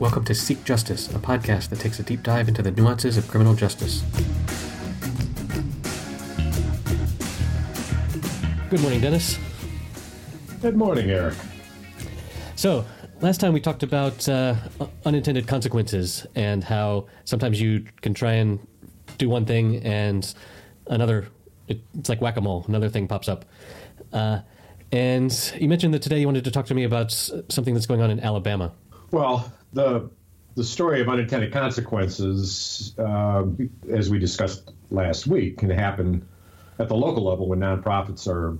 Welcome to Seek Justice, a podcast that takes a deep dive into the nuances of criminal justice. Good morning, Dennis. Good morning, Eric. So, last time we talked about uh, unintended consequences and how sometimes you can try and do one thing and another, it's like whack a mole, another thing pops up. Uh, and you mentioned that today you wanted to talk to me about something that's going on in Alabama. Well, the the story of unintended consequences, uh, as we discussed last week, can happen at the local level when nonprofits are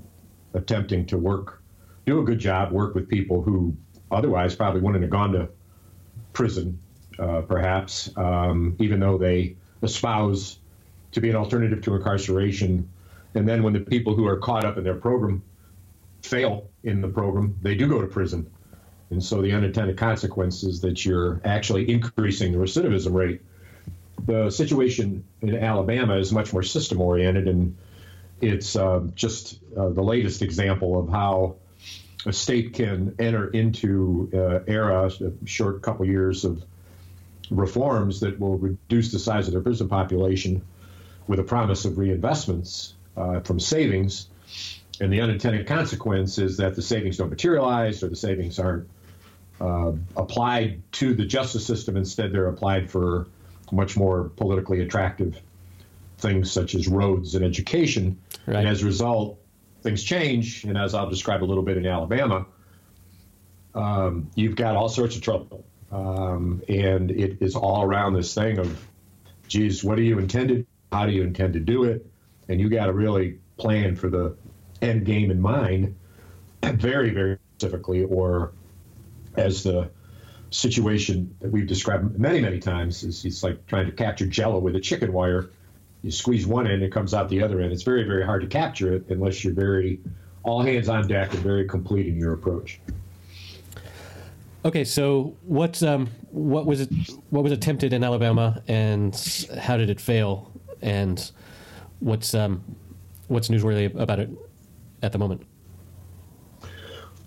attempting to work, do a good job, work with people who otherwise probably wouldn't have gone to prison, uh, perhaps, um, even though they espouse to be an alternative to incarceration. And then when the people who are caught up in their program fail in the program, they do go to prison. And so the unintended consequence is that you're actually increasing the recidivism rate. The situation in Alabama is much more system oriented, and it's uh, just uh, the latest example of how a state can enter into uh, era, a short couple years of reforms that will reduce the size of their prison population with a promise of reinvestments uh, from savings. And the unintended consequence is that the savings don't materialize or the savings aren't uh, applied to the justice system. Instead, they're applied for much more politically attractive things such as roads and education. Right. And as a result, things change. And as I'll describe a little bit in Alabama, um, you've got all sorts of trouble. Um, and it is all around this thing of, geez, what do you intend How do you intend to do it? And you got to really plan for the end game in mind, very, very specifically, or as the situation that we've described many, many times is it's like trying to capture jello with a chicken wire. You squeeze one end, it comes out the other end. It's very, very hard to capture it unless you're very all hands on deck and very complete in your approach. Okay, so what um, what was it? What was attempted in Alabama, and how did it fail? And what's um, what's newsworthy about it at the moment?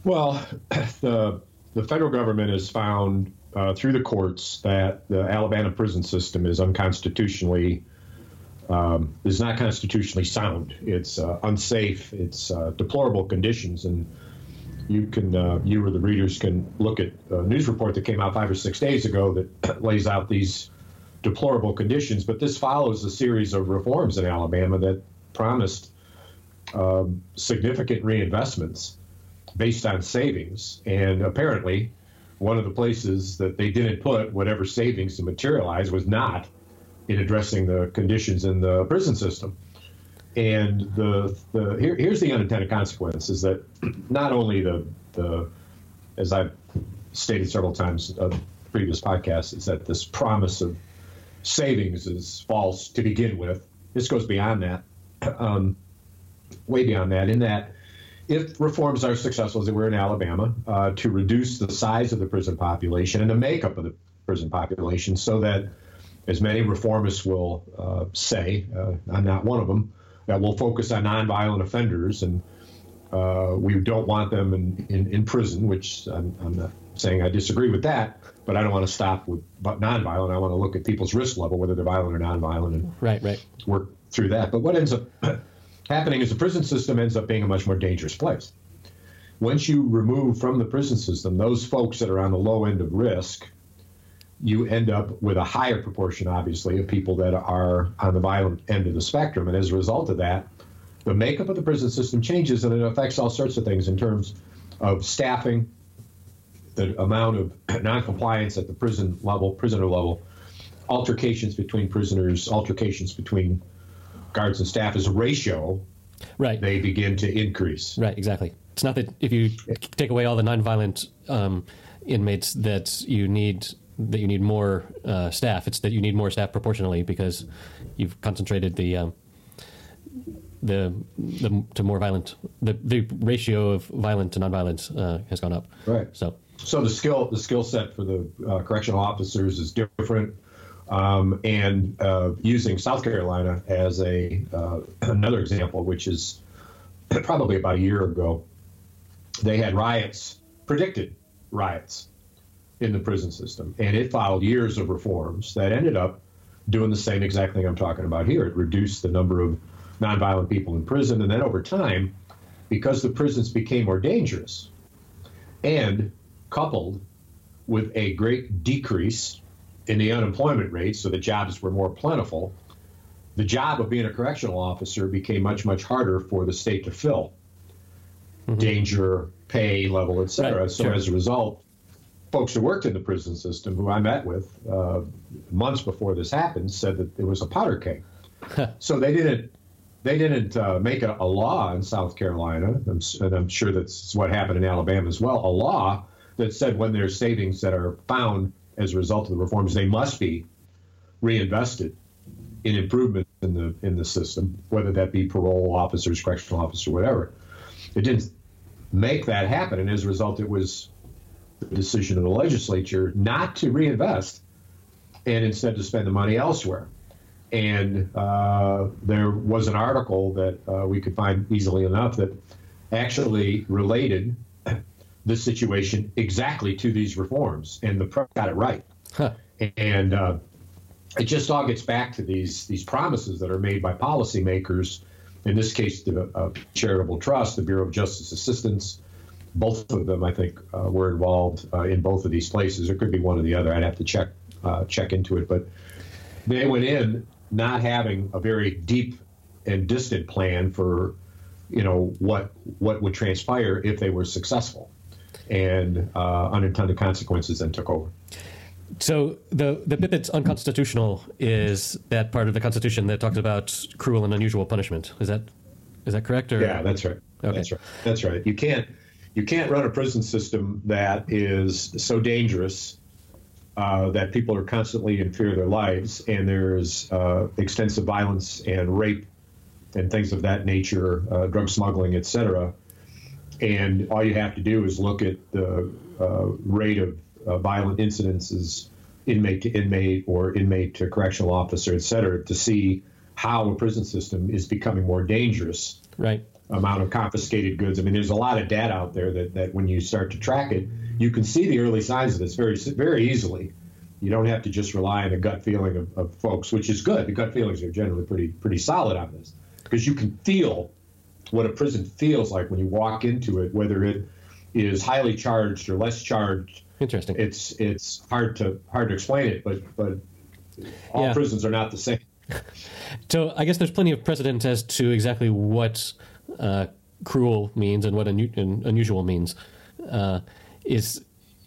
Well, the the federal government has found uh, through the courts that the Alabama prison system is unconstitutionally um, is not constitutionally sound. It's uh, unsafe. It's uh, deplorable conditions, and you can uh, you or the readers can look at a news report that came out five or six days ago that lays out these deplorable conditions. But this follows a series of reforms in Alabama that promised um, significant reinvestments based on savings. And apparently, one of the places that they didn't put whatever savings to materialize was not in addressing the conditions in the prison system. And the, the here, here's the unintended consequence is that not only the, the as I've stated several times on previous podcasts, is that this promise of savings is false to begin with. This goes beyond that, um, way beyond that, in that if reforms are successful, as they were in Alabama, uh, to reduce the size of the prison population and the makeup of the prison population so that, as many reformists will uh, say, uh, I'm not one of them, that we'll focus on nonviolent offenders and uh, we don't want them in, in, in prison, which I'm, I'm, not saying I disagree with that, but I don't want to stop with but nonviolent. I want to look at people's risk level, whether they're violent or nonviolent, and right, right. work through that. But what ends up happening is the prison system ends up being a much more dangerous place. Once you remove from the prison system those folks that are on the low end of risk, you end up with a higher proportion, obviously, of people that are on the violent end of the spectrum. And as a result of that, the makeup of the prison system changes and it affects all sorts of things in terms of staffing, the amount of noncompliance at the prison level, prisoner level, altercations between prisoners, altercations between guards and staff as a ratio, right, they begin to increase. Right, exactly. It's not that if you take away all the nonviolent um, inmates that you need that you need more uh, staff. It's that you need more staff proportionally because you've concentrated the um, the, the to more violent the the ratio of violent to nonviolent uh, has gone up. Right. So so the skill the skill set for the uh, correctional officers is different. Um, and uh, using South Carolina as a uh, another example, which is probably about a year ago, they had riots, predicted riots in the prison system, and it followed years of reforms that ended up doing the same exact thing I'm talking about here. It reduced the number of nonviolent people in prison, and then over time, because the prisons became more dangerous, and coupled with a great decrease in the unemployment rate, so the jobs were more plentiful, the job of being a correctional officer became much, much harder for the state to fill. Mm-hmm. Danger, pay level, et cetera. Right, so sure. as a result, folks who worked in the prison system, who I met with uh, months before this happened, said that it was a powder keg. so they didn't they didn't uh, make a, a, law in South Carolina, and I'm sure that's what happened in Alabama as well. A law that said when there's savings that are found as a result of the reforms, they must be reinvested in improvement in the in the system, whether that be parole officers, correctional officers, whatever. It didn't make that happen, and as a result, it was the decision of the legislature not to reinvest and instead to spend the money elsewhere. And uh, there was an article that uh, we could find easily enough that actually related the situation exactly to these reforms, and the press got it right. Huh. And uh, it just all gets back to these these promises that are made by policymakers. In this case, the uh, Charitable Trust, the Bureau of Justice Assistance, both of them, I think, uh, were involved uh, in both of these places. It could be one or the other. I'd have to check uh, check into it. But they went in not having a very deep and distant plan for, you know, what what would transpire if they were successful, and uh, unintended consequences then took over. So the the bit that's unconstitutional is that part of the Constitution that talks about cruel and unusual punishment. Is that is that correct? Or? Yeah, that's right. Okay. That's right. That's right. You can't you can't run a prison system that is so dangerous uh, that people are constantly in fear of their lives, and there's uh, extensive violence and rape and things of that nature, uh, drug smuggling, et cetera. And all you have to do is look at the uh, rate of uh, violent incidences, inmate to inmate or inmate to correctional officer, et cetera, to see how a prison system is becoming more dangerous. Right. Amount of confiscated goods. I mean, there's a lot of data out there that, that when you start to track it, you can see the early signs of this very very easily. You don't have to just rely on the gut feeling of, of folks, which is good. The gut feelings are generally pretty pretty solid on this because you can feel what a prison feels like when you walk into it, whether it is highly charged or less charged. Interesting. It's it's hard to hard to explain it, but but all yeah. prisons are not the same. So I guess there's plenty of precedent as to exactly what uh, cruel means and what unu- unusual means. Uh, is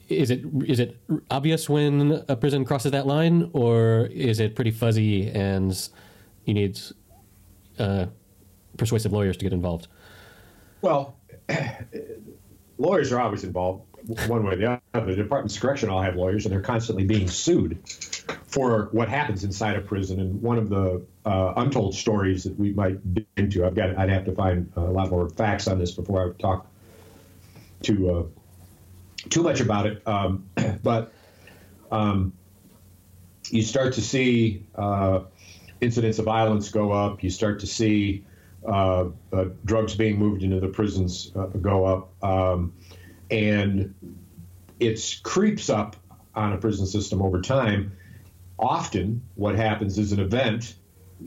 is it is it obvious when a prison crosses that line, or is it pretty fuzzy and you need uh, persuasive lawyers to get involved? Well, lawyers are always involved one way or the other. The Departments of Correction all have lawyers, and they're constantly being sued for what happens inside a prison. And one of the uh, untold stories that we might get into, I've got, I'd have to find a lot more facts on this before I would talk to uh, too much about it. Um, but um, you start to see uh, incidents of violence go up. You start to see uh, uh, drugs being moved into the prisons uh, go up, um, and it creeps up on a prison system over time. Often, what happens is an event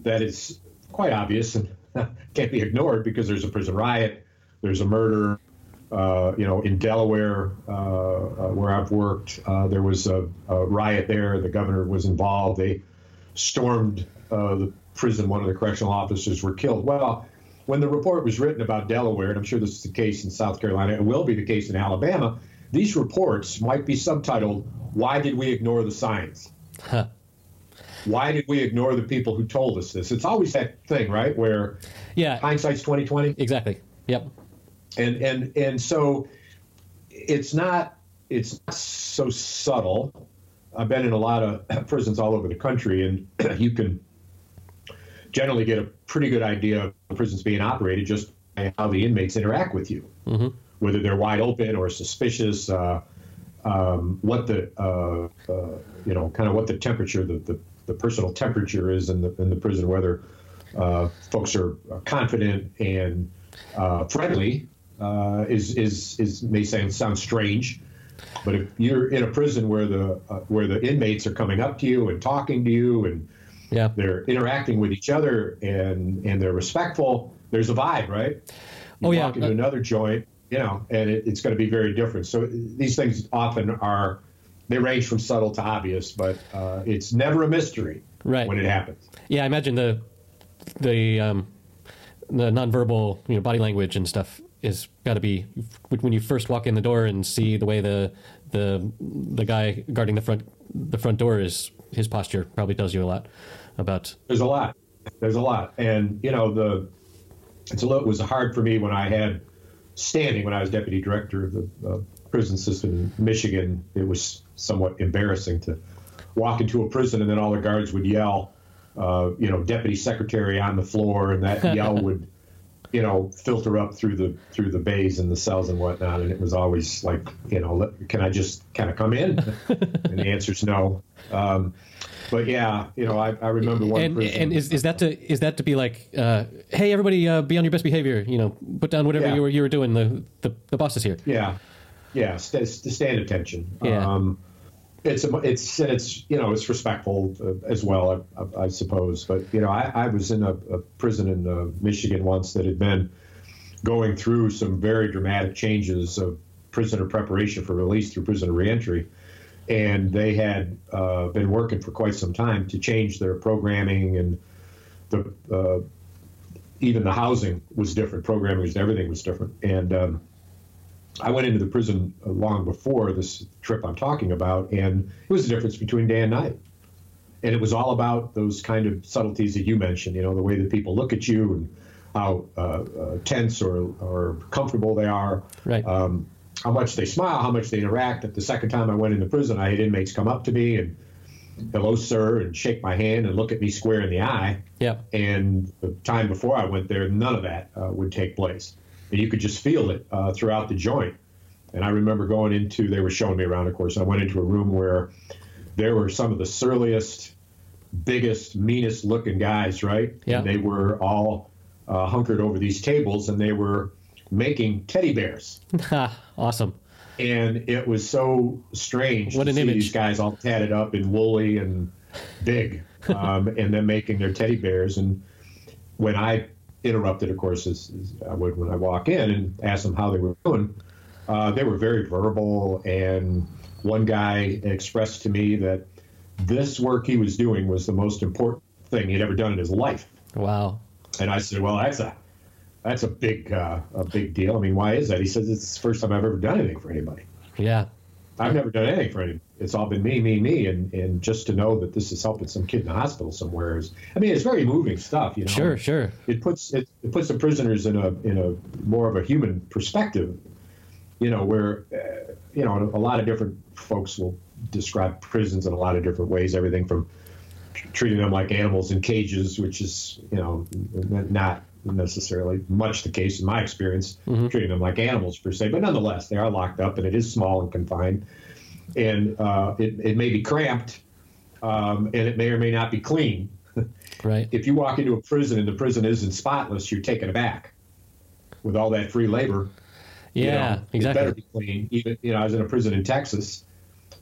that is quite obvious and can't be ignored because there's a prison riot, there's a murder, uh, you know, in Delaware, uh, uh, where I've worked, there was a, a, riot there. The governor was involved. They stormed the prison. One of the correctional officers were killed. Well, when the report was written about Delaware, and I'm sure this is the case in South Carolina, it will be the case in Alabama, these reports might be subtitled, Why Did We Ignore the Science? Huh. Why did we ignore the people who told us this? It's always that thing, right? Where yeah. hindsight's 2020. Exactly. Yep and and and so it's not it's not so subtle. I've been in a lot of prisons all over the country, and you can generally get a pretty good idea of the prisons being operated just by how the inmates interact with you, mm-hmm. whether they're wide open or suspicious. Uh, um, what the uh, uh, you know kind of what the temperature the, the, the, personal temperature is in the in the prison whether uh, folks are confident and uh, friendly uh, is is is may sound sound strange, But if you're in a prison where the uh, where the inmates are coming up to you and talking to you and Yeah. they're interacting with each other and and they're respectful, there's a vibe, right? You Oh, yeah. Walk into another joint, you know, and it, it's going to be very different. So these things often are they range from subtle to obvious, but uh, it's never a mystery Right. when it happens. Yeah, I imagine the the um, the nonverbal you know body language and stuff is got to be when you first walk in the door and see the way the the the guy guarding the front the front door is his posture probably tells you a lot about There's a lot. There's a lot, and you know the it's a little, it was hard for me when I had standing when I was deputy director of the uh, prison system in Michigan. It was somewhat embarrassing to walk into a prison and then all the guards would yell, uh, you know, deputy secretary on the floor, and that yell would, you know, filter up through the through the bays and the cells and whatnot. And it was always like, you know, can I just kind of come in? and the answer is no. Um, but yeah, you know, I, I remember one and and is, is that to is that to be like uh, hey everybody uh, be on your best behavior you know put down whatever Yeah. you were you were doing the the, the boss is here Yeah, yeah, st- stand attention. Yeah. Um, it's it's it's you know it's respectful uh, as well, I, I, I suppose. But you know, I, I was in a, a prison in uh, Michigan once that had been going through some very dramatic changes of prisoner preparation for release through prisoner reentry, and they had uh, been working for quite some time to change their programming and the uh, even the housing was different, programming was everything was different, and um, I went into the prison long before this trip I'm talking about, and it was the difference between day and night. And it was all about those kind of subtleties that you mentioned, you know, the way that people look at you and how uh, uh, tense or, or comfortable they are, right um, how much they smile, how much they interact. At the second time I went into prison, I had inmates come up to me and, hello, sir, and shake my hand and look at me square in the eye. yeah And the time before I went there, none of that uh, would take place. And you could just feel it uh, throughout the joint. And I remember going into, they were showing me around, of course. I went into a room where there were some of the surliest, biggest, meanest looking guys, right? Yeah. And they were all uh, hunkered over these tables and they were making teddy bears. Awesome And it was so strange What to an see image. these guys all tatted up and woolly and big, um, and then making their teddy bears. And when I interrupted, of course, as, as I would when I walk in and ask them how they were doing, uh, they were very verbal. And one guy expressed to me that this work he was doing was the most important thing he'd ever done in his life. wow And I said, "Well, that's a that's a big uh, a big deal. I mean, why is that?" He says, "It's the first time I've ever done anything for anybody." yeah I've never done anything for anyone. It's all been me, me, me, and and just to know that this is helping some kid in the hospital somewhere is, I mean, it's very moving stuff. You know, sure sure It puts it, it puts the prisoners in a in a more of a human perspective. You know, where uh, you know a lot of different folks will describe prisons in a lot of different ways. Everything from treating them like animals in cages, which is you know not necessarily much the case in my experience, treating them like animals per se, but nonetheless they are locked up and it is small and confined, and uh, it it may be cramped, um, and it may or may not be clean. right. If you walk into a prison and the prison isn't spotless, you're taken aback with all that free labor. You yeah know, It better exactly. be clean. Even you know, I was in a prison in Texas,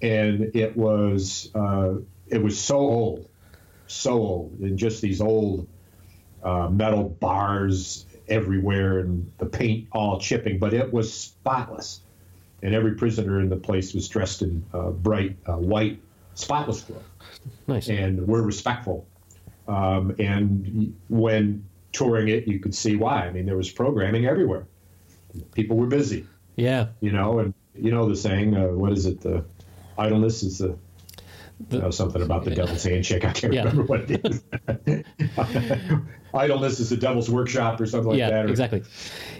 and it was uh, it was so old, so old, and just these old uh, metal bars everywhere, and the paint all chipping, but it was spotless, and every prisoner in the place was dressed in uh, bright uh, white, spotless clothes nice and we're respectful. Um, and when touring it, you could see why. I mean, there was programming everywhere. People were busy, yeah you know, and you know the saying, uh, what is it? The idleness is the, The- know, something about the devil's handshake. I can't Yeah. remember what it is. idleness is the devil's workshop or something like yeah that. Or exactly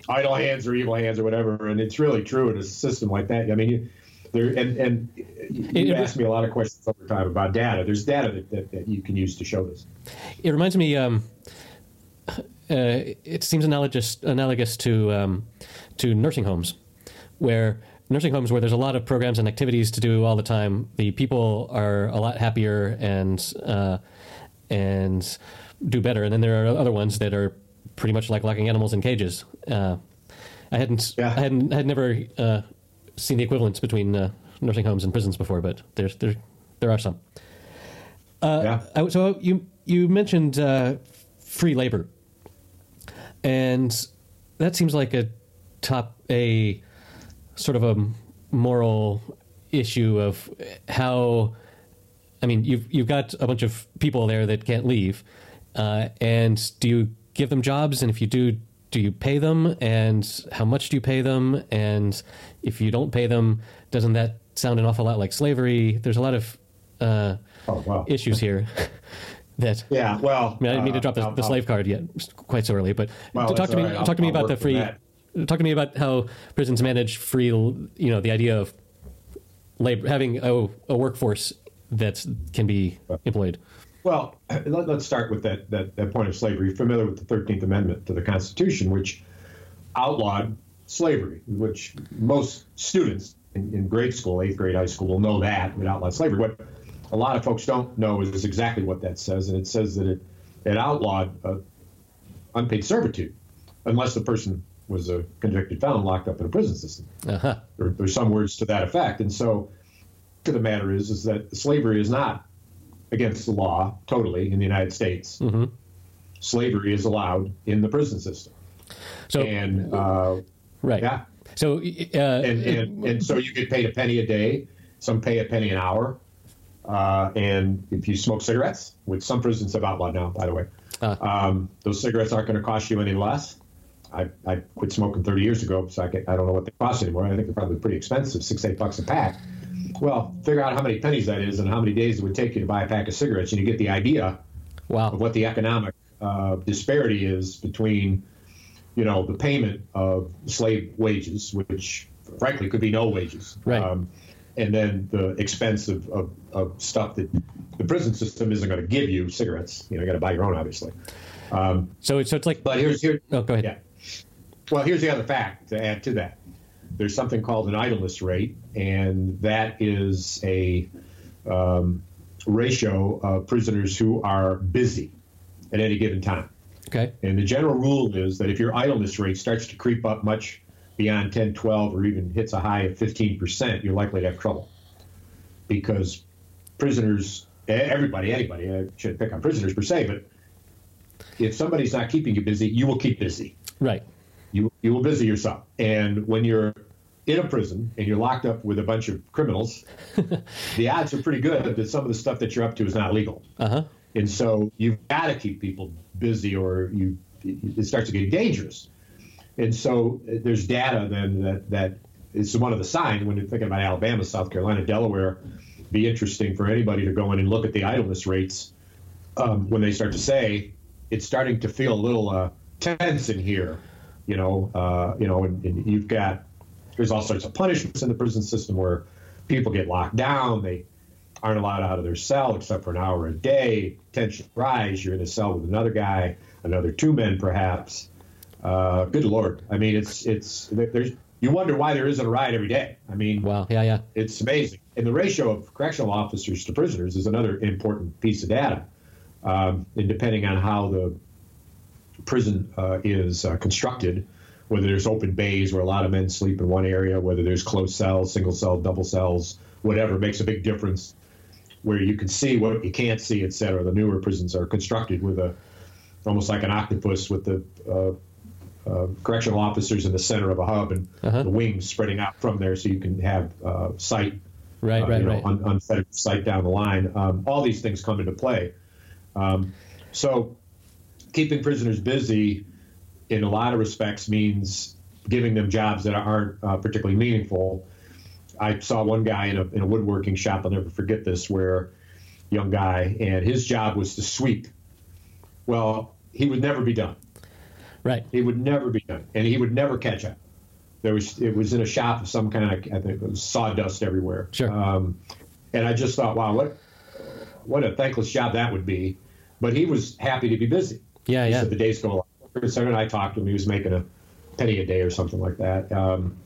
idle hands or evil hands or whatever. And it's really true in a system like that. I mean, you, there and and you It- it- ask me a lot of questions over time about data. There's data that, that, that you can use to show this. It reminds me. Um, uh, it seems analogous analogous to um, to nursing homes, where nursing homes where there's a lot of programs and activities to do all the time. The people are a lot happier and uh, and do better. And then there are other ones that are pretty much like locking animals in cages. Uh, I hadn't Yeah. I hadn't had never uh, seen the equivalence between uh, nursing homes and prisons before, but there's there there are some. Uh, Yeah. I- so you you mentioned uh, free labor, and that seems like a top a sort of a moral issue of how. I mean, you've you've got a bunch of people there that can't leave, uh, and do you give them jobs? And if you do, do you pay them? And how much do you pay them? And if you don't pay them, doesn't that sound an awful lot like slavery? There's a lot of uh, Oh, wow. issues here that Yeah, well. I mean, I didn't mean to uh, drop the, I'll- the slave card yet, quite so early. But Well, talk to me. right. I'll- Talk to me about the free. Talk to me about how prisons manage free. You know, the idea of labor, having a, a workforce that can be employed. Well, let, us start with that, that, that point of slavery. You're familiar with the 13th Amendment to the Constitution, which outlawed slavery, which most students in, in grade school, eighth grade, high school, will know that it outlawed slavery. What a lot of folks don't know is, exactly what that says, and it says that it, it outlawed uh, unpaid servitude, unless the person was a convicted felon locked up in a prison system. Uh-huh. There, there's some words to that effect. And so, to the matter is, is that slavery is not against the law totally in the United States. Mm-hmm. Slavery is allowed in the prison system, So and uh, right. yeah, So uh, and, and and so you get paid a penny a day. Some pay a penny an hour. Uh, and if you smoke cigarettes, which some prisons have outlawed now, by the way, Ah. um, those cigarettes aren't going to cost you any less. I, I quit smoking 30 years ago, so I, can, I don't know what they cost anymore. I think they're probably pretty expensive, six, eight bucks a pack. Well, figure out how many pennies that is and how many days it would take you to buy a pack of cigarettes, and you get the idea of what the economic uh, disparity is between, you know, the payment of slave wages, which frankly could be no wages, Right. um, and then the expense of, of, of stuff that the prison system isn't going to give you, cigarettes. You know, you got to buy your own, obviously. Um, So it's so it's like. but here's here. Oh, go ahead. Yeah. Well, here's the other fact to add to that. There's something called an idleness rate, and that is a um, ratio of prisoners who are busy at any given time. Okay. And the general rule is that if your idleness rate starts to creep up much beyond 10, 12, or even hits a high of 15%, you're likely to have trouble. Because prisoners, everybody, anybody, I shouldn't pick on prisoners per se, but if somebody's not keeping you busy, you will keep busy Right. You will busy yourself. And when you're in a prison and you're locked up with a bunch of criminals, the odds are pretty good that some of the stuff that you're up to is not legal. Uh huh. And so you've got to keep people busy, or you it starts to get dangerous. And so there's data then that that is one of the signs when you're thinking about Alabama, South Carolina, Delaware. Be interesting for anybody to go in and look at the idleness rates um, when they start to say it's starting to feel a little uh, tense in here. You know, uh, you know, and, and you've got there's all sorts of punishments in the prison system where people get locked down. They aren't allowed out of their cell except for an hour a day. Tension rise. You're in a cell with another guy, another two men perhaps. Uh, good lord! I mean, it's it's there's you wonder why there isn't a riot every day. I mean, Wow. Yeah. Yeah. it's amazing. And the ratio of correctional officers to prisoners is another important piece of data. Um, and depending on how the prison uh, is uh, constructed, whether there's open bays where a lot of men sleep in one area, whether there's closed cells, single cell, double cells, whatever, makes a big difference. Where you can see what you can't see, et cetera. The newer prisons are constructed with a almost like an octopus with the uh, uh, correctional officers in the center of a hub and Uh-huh. the wings spreading out from there, so you can have uh, sight, Right. uh, right. you know, right. un- unfettered sight down the line. Um, all these things come into play. Um, so, keeping prisoners busy, in a lot of respects, means giving them jobs that aren't uh, particularly meaningful. I saw one guy in a, in a woodworking shop. I'll never forget this, where young guy, and his job was to sweep. Well, he would never be done. right. He would never be done, and he would never catch up. There was it was in a shop of some kind of I think it was sawdust everywhere. Sure. Um, and I just thought, wow, what what a thankless job that would be. But he was happy to be busy. Yeah. Yeah. the days go along. So when I talked to him, he was making a penny a day or something like that. Um,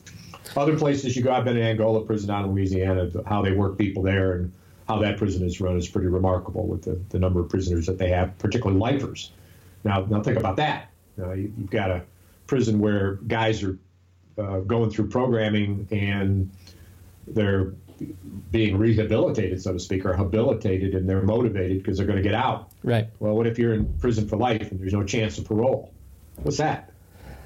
other places you go, I've been in Angola prison down in Louisiana, how they work people there and how that prison is run is pretty remarkable with the, the number of prisoners that they have, particularly lifers. Now, now think about that. Uh, you, you've got a prison where guys are uh, going through programming and they're being rehabilitated, so to speak, or habilitated, and they're motivated because they're going to get out. Right. Well, what if you're in prison for life and there's no chance of parole? What's that?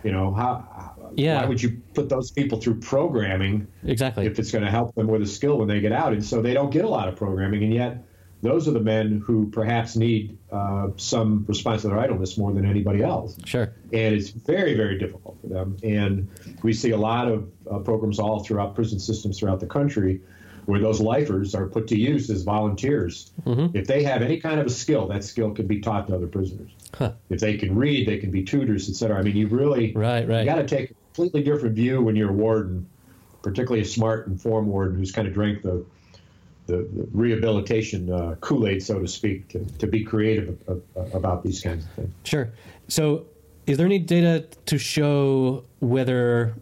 You know, how? Yeah. Why would you put those people through programming Exactly. if it's going to help them with a skill when they get out? And so they don't get a lot of programming, and yet those are the men who perhaps need uh, some response to their idleness more than anybody else. Sure. And it's very, very difficult for them. And we see a lot of uh, programs all throughout prison systems throughout the country where those lifers are put to use as volunteers. If they have any kind of a skill, that skill can be taught to other prisoners. Huh. If they can read, they can be tutors, et cetera. I mean, you really Right, right. you got to take a completely different view when you're a warden, particularly a smart, informed warden who's kind of drank the the, the rehabilitation uh, Kool-Aid, so to speak, to, to be creative about these kinds of things. Sure. So, is there any data to show whether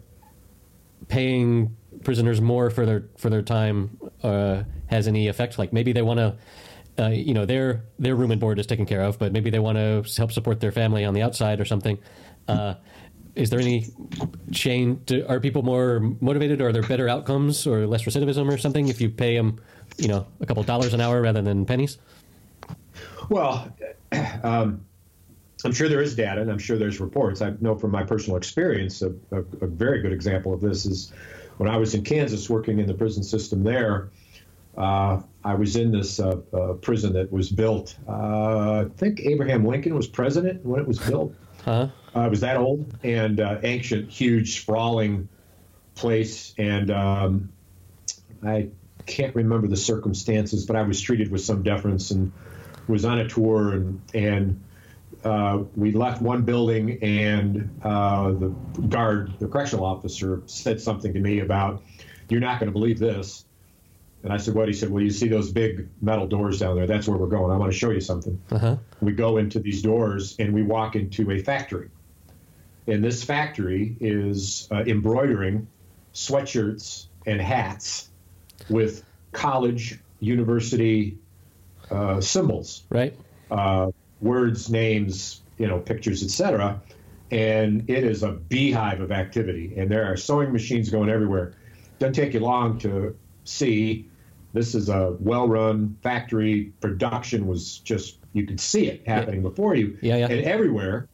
paying prisoners more for their for their time uh, has any effect? Like maybe they want to, uh, you know, their their room and board is taken care of, but maybe they want to help support their family on the outside or something. Uh, is there any chain? To, are people more motivated, or are there better outcomes, or less recidivism, or something if you pay them, you know, a couple dollars an hour rather than pennies? Well, um, I'm sure there is data, and I'm sure there's reports. I know from my personal experience, a, a, a very good example of this is when I was in Kansas working in the prison system there. Uh, I was in this uh, uh, prison that was built. Uh, I think Abraham Lincoln was president when it was built. Huh? Uh, it was that old and uh, ancient, huge, sprawling place. And um, I can't remember the circumstances, but I was treated with some deference and was on a tour. And, and uh, we left one building, and uh, the guard, the correctional officer, said something to me about, You're not going to believe this. And I said, What? He said, Well, you see those big metal doors down there? That's where we're going. I want to show you something Uh huh. we go into these doors and we walk into a factory. And this factory is uh, embroidering sweatshirts and hats with college, university uh, symbols, Right. uh, words, names, you know, pictures, etc. And it is a beehive of activity. And there are sewing machines going everywhere. Doesn't take you long to see. This is a well-run factory. Production was just you could see it happening before you. Yeah, yeah. And everywhere,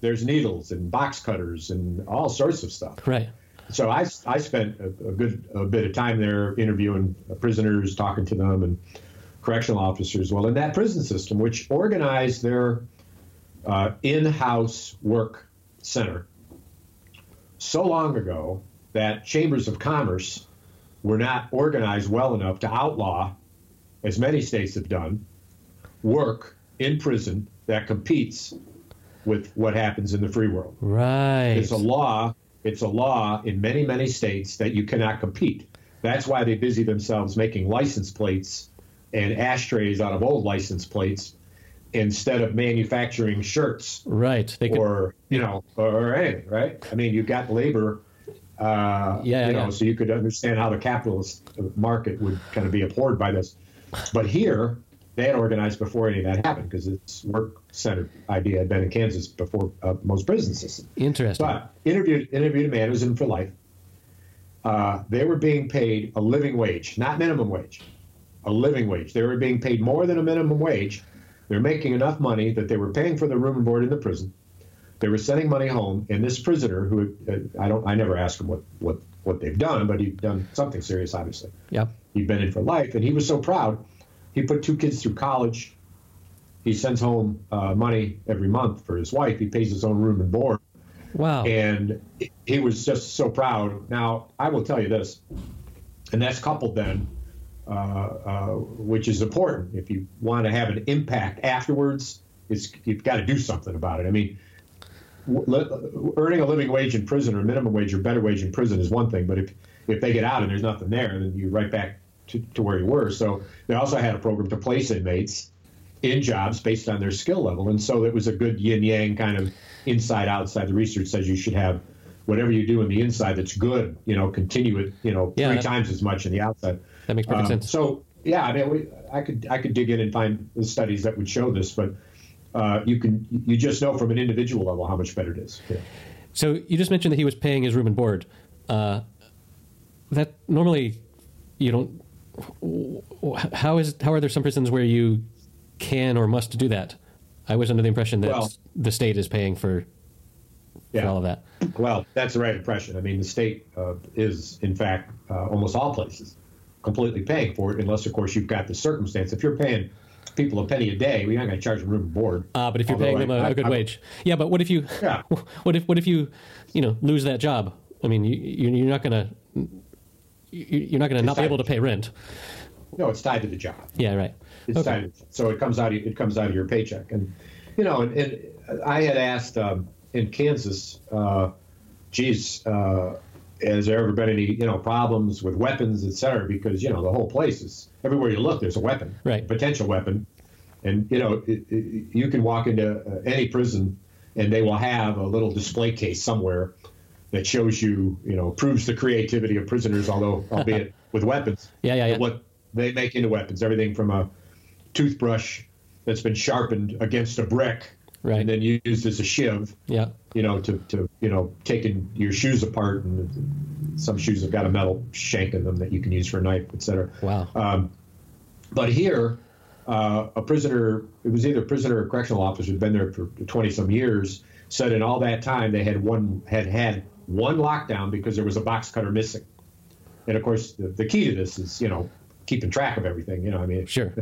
there's needles and box cutters and all sorts of stuff. Right. So I, I spent a, a good a bit of time there interviewing prisoners, talking to them, and correctional officers. Well, in that prison system, which organized their uh, in-house work center so long ago that chambers of commerce were not organized well enough to outlaw, as many states have done, work in prison that competes with what happens in the free world. Right. It's a law. It's a law in many, many states that you cannot compete. That's why they busy themselves making license plates and ashtrays out of old license plates instead of manufacturing shirts Right. They could. or you know or anything. Right? I mean, you've got labor. Uh, Yeah, you know, yeah. so you could understand how the capitalist market would kind of be abhorred by this. But here, they had organized before any of that happened because it's work-centered idea had been in Kansas before uh, most prison systems. Interesting. But interviewed interviewed a man who was in for life. Uh, they were being paid a living wage, not minimum wage, a living wage. They were being paid more than a minimum wage. They were making enough money that they were paying for their room and board in the prison. They were sending money home, and this prisoner, who uh, I don't, I never asked him what what what they've done, but he'd done something serious, obviously. yeah. He'd been in for life, and he was so proud. He put two kids through college. He sends home uh, money every month for his wife. He pays his own room and board Wow. and he was just so proud. Now, I will tell you this, and that's coupled then, Uh, uh, which is important. If you want to have an impact afterwards, is you've got to do something about it. I mean, earning a living wage in prison or minimum wage or better wage in prison is one thing, but if if they get out and there's nothing there, then you're right back to, to where you were. So they also had a program to place inmates in jobs based on their skill level. And so it was a good yin yang kind of inside outside. The research says you should have whatever you do in the inside that's good, you know, continue it, you know, Yeah, three times as much in the outside. That makes perfect Um, sense. So yeah, I mean, we, I could I could dig in and find the studies that would show this, but uh, you can you just know from an individual level how much better it is. Yeah. So you just mentioned that he was paying his room and board. Uh, that normally you don't how is how are there some prisons where you can or must do that? I was under the impression that Well- the state is paying for, Yeah. all of that. Well, that's the right impression. I mean, the state uh, is, in fact, uh, almost all places completely paying for it, unless, of course, you've got the circumstance. If you're paying people a penny a day, we're not going to charge them room and board. Uh, but if you're Although paying them I- a, good I- wage, yeah. But what if you, Yeah. what if what if you, you know, lose that job? I mean, you, you- you're not gonna, you- you're not gonna not be able to pay rent. No, it's tied to the job. Yeah, right. It's Okay. tied, so it comes out. Of, it comes out of your paycheck, and you know. And, and I had asked um, in Kansas, uh, geez, uh, has there ever been any you know problems with weapons, et cetera? Because you know the whole place is everywhere you look, there's a weapon, Right. potential weapon, and you know it, it, you can walk into uh, any prison, and they will have a little display case somewhere that shows you, you know, proves the creativity of prisoners, although albeit with weapons Yeah, yeah, yeah. what they make into weapons. Everything from a toothbrush that's been sharpened against a brick Right. and then used as a shiv, Yeah. you know, to, to you know, taking your shoes apart. And some shoes have got a metal shank in them that you can use for a knife, et cetera. Wow. Um, but here, uh, a prisoner, it was either a prisoner or correctional officer who'd been there for 20 some years, said in all that time they had one had had one lockdown because there was a box cutter missing. And of course, the, the key to this is, you know, keeping track of everything. You know, I mean, Sure.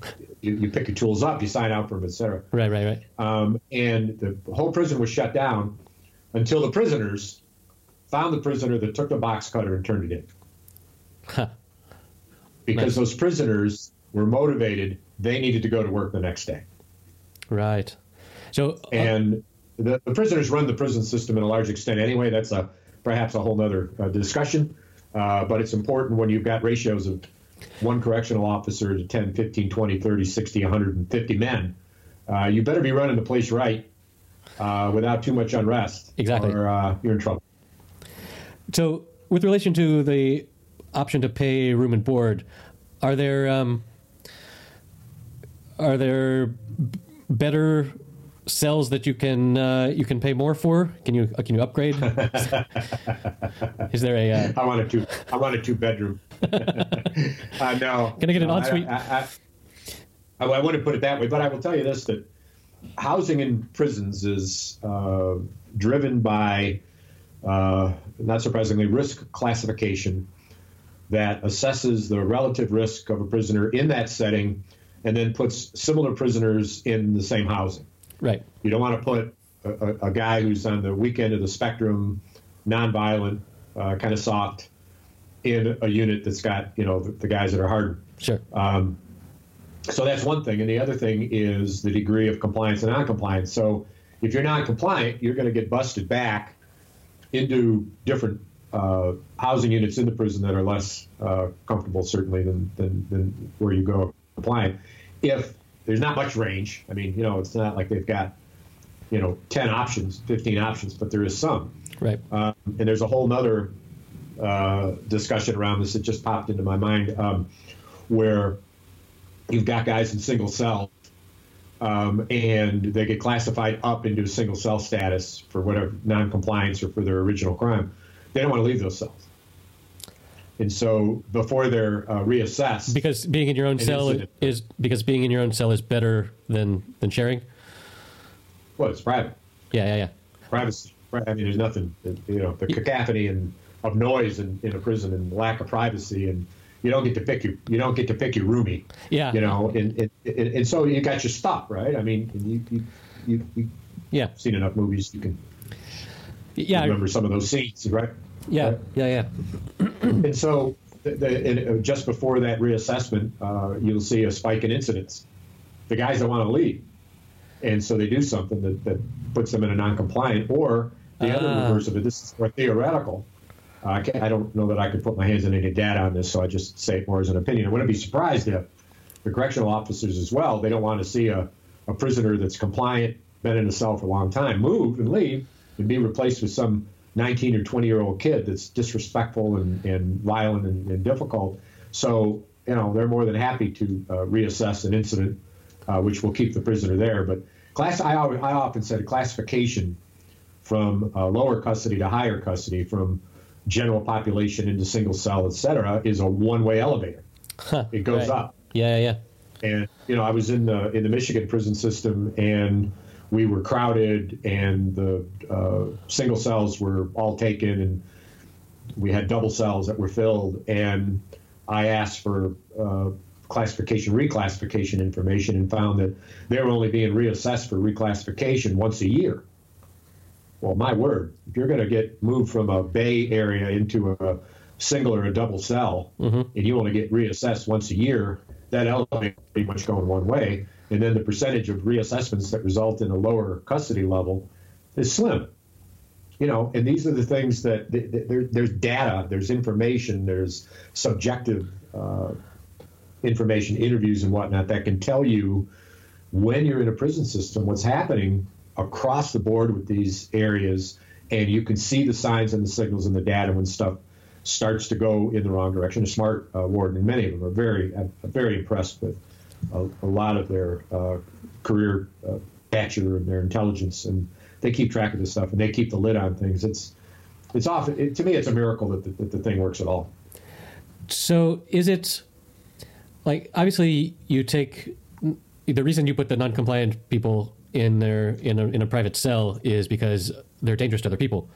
you, you pick your tools up, you sign out for them, et cetera. Right. Right. Right. Um, and the whole prison was shut down until the prisoners found the prisoner that took the box cutter and turned it in. Huh. Because Nice. those prisoners were motivated, they needed to go to work the next day. Right. So. uh, And the, the prisoners run the prison system in a large extent anyway. That's a perhaps a whole other uh, discussion. Uh, but it's important when you've got ratios of one correctional officer to 10, 15, 20, 30, 60, 150 men. Uh, you better be running the place right uh, without too much unrest. Exactly. Or uh, you're in trouble. So, with relation to the option to pay room and board, are there um, are there b- better cells that you can uh, you can pay more for? Can you uh, can you upgrade? Is there a uh, I want a two. I want a two bedroom. uh, no. Can I get an ensuite? I, I, I, I wouldn't put it that way, but I will tell you this: that housing in prisons is uh, driven by, uh, not surprisingly, risk classification that assesses the relative risk of a prisoner in that setting, and then puts similar prisoners in the same housing. right? You don't want to put a, a, a guy who's on the weak end of the spectrum, nonviolent, uh, kind of soft, in a unit that's got you know the, the guys that are hard. Sure. Um, so that's one thing, and the other thing is the degree of compliance and non-compliance. So if you're not compliant, you're going to get busted back into different uh, housing units in the prison that are less uh, comfortable, certainly, than, than, than where you go compliant. If there's not much range, I mean, you know, it's not like they've got, you know, 10 options, 15 options, but there is some. Right. Um, and there's a whole nother uh, discussion around this that just popped into my mind um, where you've got guys in single cell um, and they get classified up into single cell status for whatever non-compliance or for their original crime. They don't want to leave those cells. And so before they're uh, reassessed, Because being in your own cell incident. is because being in your own cell is better than than sharing. well, it's private. Yeah. Yeah. Yeah. privacy. I mean, there's nothing, you know, the cacophony and of noise in, in a prison and lack of privacy, and you don't get to pick your you don't get to pick your roomie. Yeah. You know, and and, and, so you got your stuff, right? I mean, you you you you've Yeah. seen enough movies, you can Yeah. remember some of those scenes, right? Yeah. Right? Yeah. Yeah. And so, the, the, and uh, just before that reassessment, uh, you'll see a spike in incidents. The guys that want to leave, and so they do something that, that puts them in a non-compliant. Or the other Ah. reverse of it. This is more theoretical. I, I don't know that I could put my hands on any data on this, so I just say it more as an opinion. I wouldn't be surprised if the correctional officers as well. They don't want to see a, a prisoner that's compliant, been in a cell for a long time, move and leave, and be replaced with some 19 or 20 year old kid that's disrespectful and, and violent and, and difficult. So, you know, they're more than happy to uh, reassess an incident, uh, which will keep the prisoner there. But class, I, I often said a classification from uh, lower custody to higher custody, from general population into single cell, et cetera, is a one way elevator. Huh, it goes right. up. Yeah, yeah. And you know, I was in the in the Michigan prison system, and we were crowded, and the uh, single cells were all taken, and we had double cells that were filled. And I asked for uh, classification, reclassification information, and found that they were only being reassessed for reclassification once a year. Well, my word, if you're going to get moved from a bay area into a single or a double cell, and you only get reassessed once a year, that elevator pretty much going one way. And then the percentage of reassessments that result in a lower custody level is slim. You know, and these are the things that th- th- there, there's data, there's information, there's subjective uh, information, interviews and whatnot that can tell you when you're in a prison system what's happening across the board with these areas, and you can see the signs and the signals and the data when stuff starts to go in the wrong direction. A smart uh, warden, and many of them are very, I'm very impressed with a, a lot of their uh, career uh, stature and their intelligence, and they keep track of this stuff and they keep the lid on things. It's it's often it, to me it's a miracle that the, that the thing works at all. So is it like obviously you take the reason you put the non-compliant people in their in a, in a private cell is because they're dangerous to other people.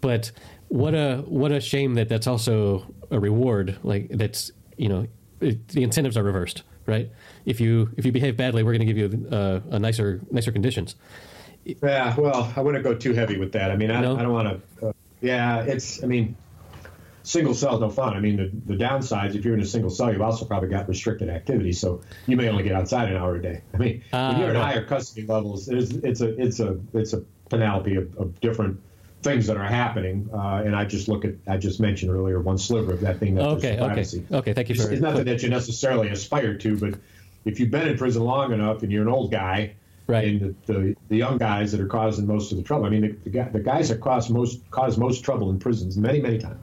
But what a what a shame that that's also a reward. Like that's you know it, the incentives are reversed, right? If you if you behave badly, we're going to give you uh, a nicer nicer conditions. Yeah, well, I wouldn't go too heavy with that. I mean, I, No? I don't want to. Uh, yeah, it's. I mean, single cell is no fun. I mean, the, the downsides, if you're in a single cell, you've also probably got restricted activity, so you may only get outside an hour a day. I mean, Ah, when you're in right. higher custody levels, there's, it's a it's a it's a panoply of, of different things that are happening. Uh, and I just look at I just mentioned earlier one sliver of that thing that Okay, okay, privacy. okay. Thank you It's, for it's nothing that you necessarily aspire to, but if you've been in prison long enough and you're an old guy, Right. and the, the, the young guys that are causing most of the trouble. I mean, the, the, the guys that cause most cause most trouble in prisons many many times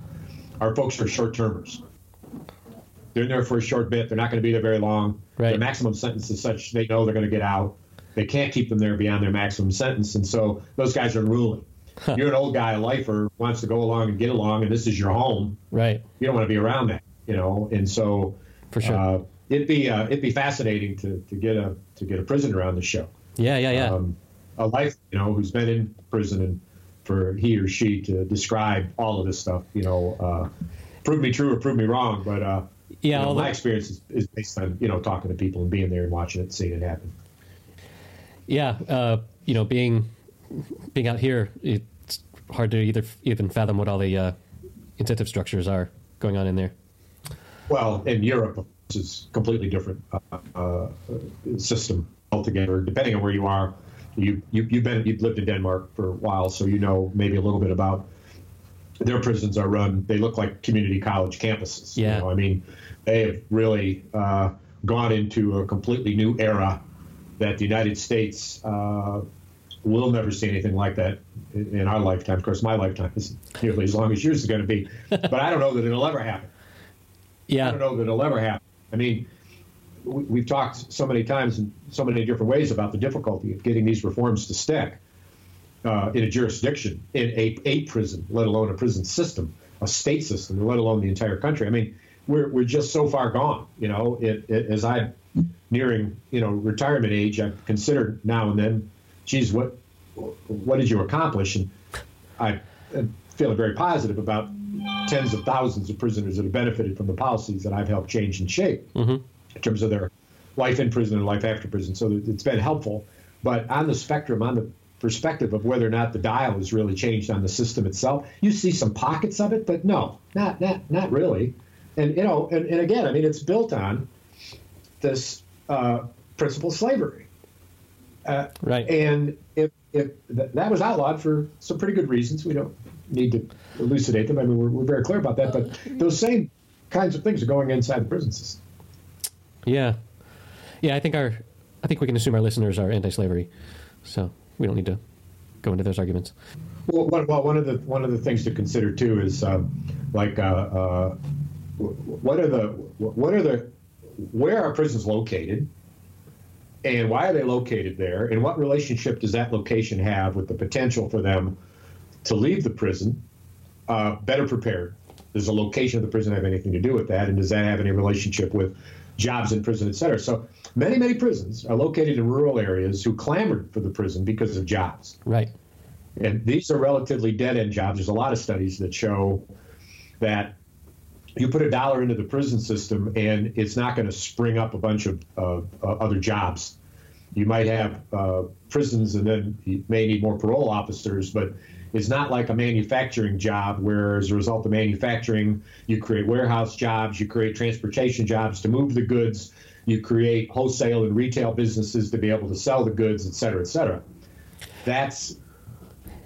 are folks are short termers. They're in there for a short bit. They're not going to be there very long. Right. Their maximum sentence is such they know they're going to get out. They can't keep them there beyond their maximum sentence, and so those guys are ruling. You're an old guy, a lifer, wants to go along and get along, and this is your home right you don't want to be around that, you know. And so, For sure. uh, it'd be uh, it'd be fascinating to, to get a to get a prisoner on the show. yeah yeah yeah Um, a life, you know, who's been in prison and for he or she to describe all of this stuff, you know, uh, prove me true or prove me wrong. But uh, yeah you know, my experience is, is based on you know talking to people and being there and watching it, seeing it happen. yeah uh, you know being being out here it's hard to either even fathom what all the uh, incentive structures are going on in there Well, in Europe, this is completely different uh, uh, system altogether. Depending on where you are, you, you you've been you've lived in Denmark for a while, so you know maybe a little bit about their prisons are run. They look like community college campuses. you Yeah. know, I mean, they have really uh, gone into a completely new era that the United States uh, will never see anything like that in, our lifetime. Of course, my lifetime is nearly as long as yours is going to be, but I don't know that it'll ever happen. Yeah, I don't know that it'll ever happen. I mean, we've talked so many times in so many different ways about the difficulty of getting these reforms to stick uh, in a jurisdiction, in a, a prison, let alone a prison system, a state system, let alone the entire country. I mean, we're, we're just so far gone. You know, it, it, as I'm nearing, you know, retirement age, I've considered now and then, geez, what what did you accomplish? And I am feeling very positive about tens of thousands of prisoners that have benefited from the policies that I've helped change and shape in terms of their life in prison and life after prison. So it's been helpful. But on the spectrum, on the perspective of whether or not the dial has really changed on the system itself, you see some pockets of it, but no, not not not really. And you know, and, and again, I mean, it's built on this uh, principle of slavery. Uh, Right. And if, if th- that was outlawed for some pretty good reasons, we don't need to elucidate them. I mean, we're, we're very clear about that. But those same kinds of things are going inside the prison system. Yeah, yeah. I think our, I think we can assume our listeners are anti-slavery, so we don't need to go into those arguments. Well, one, well, one of the one of the things to consider too is um, like uh, uh, what are the what are the where are prisons located, and why are they located there, and what relationship does that location have with the potential for them to leave the prison uh, better prepared, Does the location of the prison have anything to do with that? And does that have any relationship with jobs in prison, et cetera? So many, many prisons are located in rural areas who clamored for the prison because of jobs. Right. And these are relatively dead end jobs. There's a lot of studies that show that you put a dollar into the prison system and it's not going to spring up a bunch of uh, uh, other jobs. You might have uh, prisons and then you may need more parole officers, but it's not like a manufacturing job where, as a result of manufacturing, you create warehouse jobs, you create transportation jobs to move the goods, you create wholesale and retail businesses to be able to sell the goods, et cetera, et cetera. That's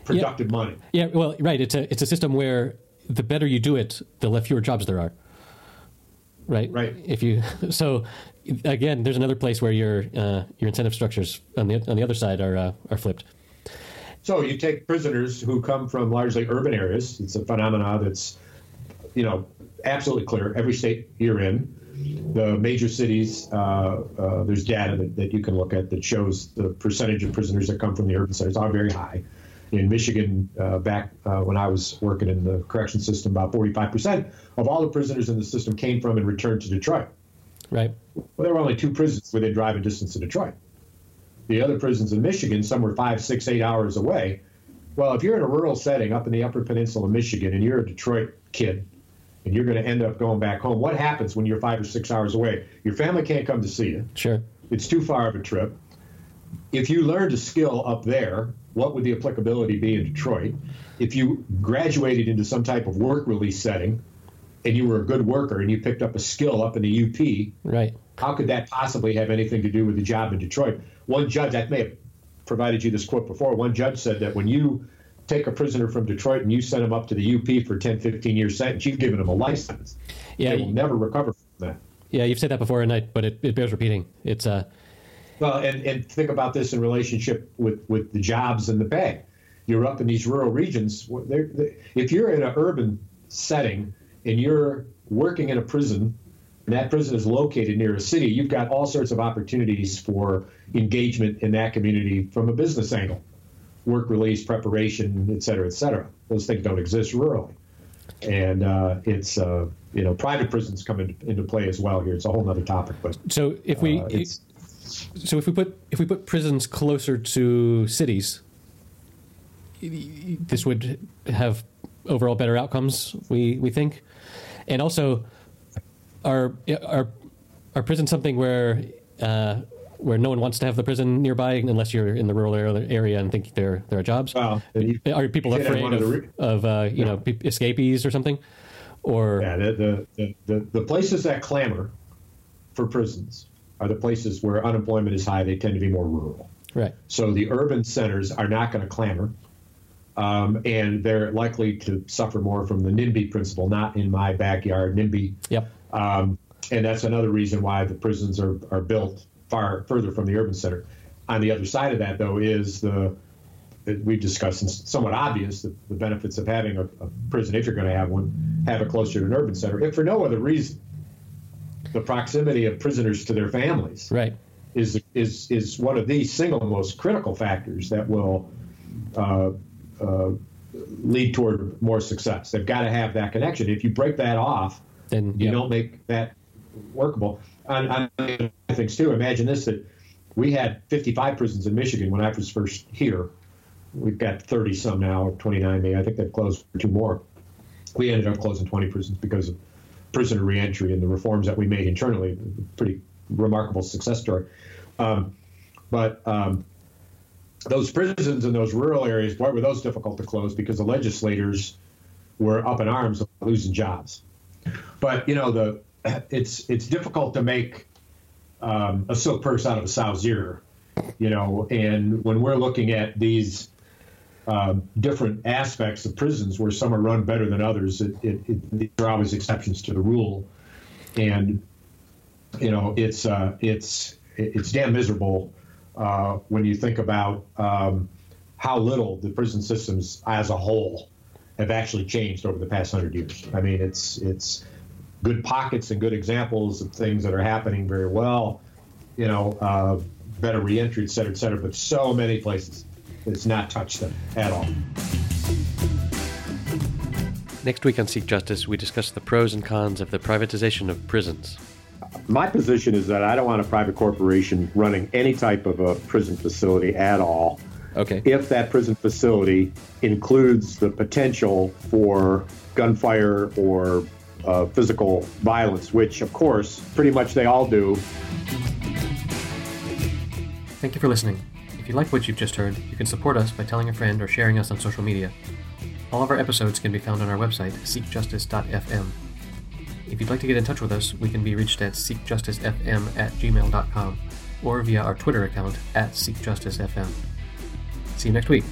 productive yeah. money. Yeah, well, right. It's a it's a system where the better you do it, the less fewer jobs there are. Right. Right. If you so again, there's another place where your uh, your incentive structures on the on the other side are uh, are flipped. So you take prisoners who come from largely urban areas. It's a phenomenon that's, you know, absolutely clear. Every state you're in, the major cities, uh, uh, there's data that, that, you can look at that shows the percentage of prisoners that come from the urban centers are very high. In Michigan, uh, back uh, when I was working in the correction system, about 45% of all the prisoners in the system came from and returned to Detroit. Right. Well, there were only two prisons within driving distance of Detroit. The other prisons in Michigan, some were five, six, eight hours away. Well, if you're in a rural setting up in the Upper Peninsula of Michigan and you're a Detroit kid and you're going to end up going back home, what happens when you're five or six hours away? Your family can't come to see you. Sure. It's too far of a trip. If you learned a skill up there, what would the applicability be in Detroit? If you graduated into some type of work release setting and you were a good worker and you picked up a skill up in the UP, right? How could that possibly have anything to do with the job in Detroit? One judge, I may have provided you this quote before, one judge said that when you take a prisoner from Detroit and you send him up to the UP for 10, 15 year sentence, you've given him a license. Yeah, they will you, never recover from that. Yeah, you've said that before, and I, but it, it bears repeating. It's uh, well, and, and think about this in relationship with, with the jobs and the pay. You're up in these rural regions. They're, they're, if you're in an urban setting and you're working in a prison and that prison is located near a city, you've got all sorts of opportunities for engagement in that community from a business angle, work release, preparation, et cetera, et cetera. Those things don't exist rurally. And uh, it's, uh, you know, private prisons come into, into, play as well here. It's a whole other topic. But so if we, uh, so if we put if we put prisons closer to cities, this would have overall better outcomes. We we think, and also are are are prisons something where uh, where no one wants to have the prison nearby unless you're in the rural area and think there there are jobs? You, are people afraid of, of, of uh, you yeah. know escapees or something? Or yeah, the, the, the, the places that clamor for prisons are the places where unemployment is high. They tend to be more rural. Right. So the urban centers are not going to clamor. Um, and they're likely to suffer more from the NIMBY principle, not in my backyard, NIMBY. Yep. Um, and that's another reason why the prisons are, are built far further from the urban center. On the other side of that, though, is the we've discussed and somewhat obvious the, the benefits of having a, a, prison, if you're going to have one, have it closer to an urban center, if for no other reason. The proximity of prisoners to their families, right, is is is one of the single most critical factors that will uh, uh, lead toward more success. They've got to have that connection. If you break that off, then you yep. don't make that workable. On, on things too, imagine this: that we had 55 prisons in Michigan when I was first here. We've got 30 some now, 29 maybe. I think they've closed two more. We ended up closing 20 prisons because of prisoner reentry and the reforms that we made internally. Pretty remarkable success story. Um, but um, those prisons in those rural areas, boy, were those difficult to close because the legislators were up in arms losing jobs. But you know, the it's it's difficult to make um, a silk purse out of a sow's ear, you know. And when we're looking at these uh, different aspects of prisons, where some are run better than others, it, it, it, there are always exceptions to the rule. And you know, it's uh, it's it's damn miserable uh, when you think about um, how little the prison systems as a whole have actually changed over the past hundred years. I mean, it's it's good pockets and good examples of things that are happening very well. You know, uh, better reentry, et cetera, et cetera. But so many places, it's not touched them at all. Next week on Seek Justice, we discuss the pros and cons of the privatization of prisons. My position is that I don't want a private corporation running any type of a prison facility at all. Okay. If that prison facility includes the potential for gunfire or uh, physical violence, which, of course, pretty much they all do. Thank you for listening. If you like what you've just heard, you can support us by telling a friend or sharing us on social media. All of our episodes can be found on our website, seekjustice.fm. If you'd like to get in touch with us, we can be reached at seekjusticefm at gmail.com or via our Twitter account at seekjusticefm. See you next week.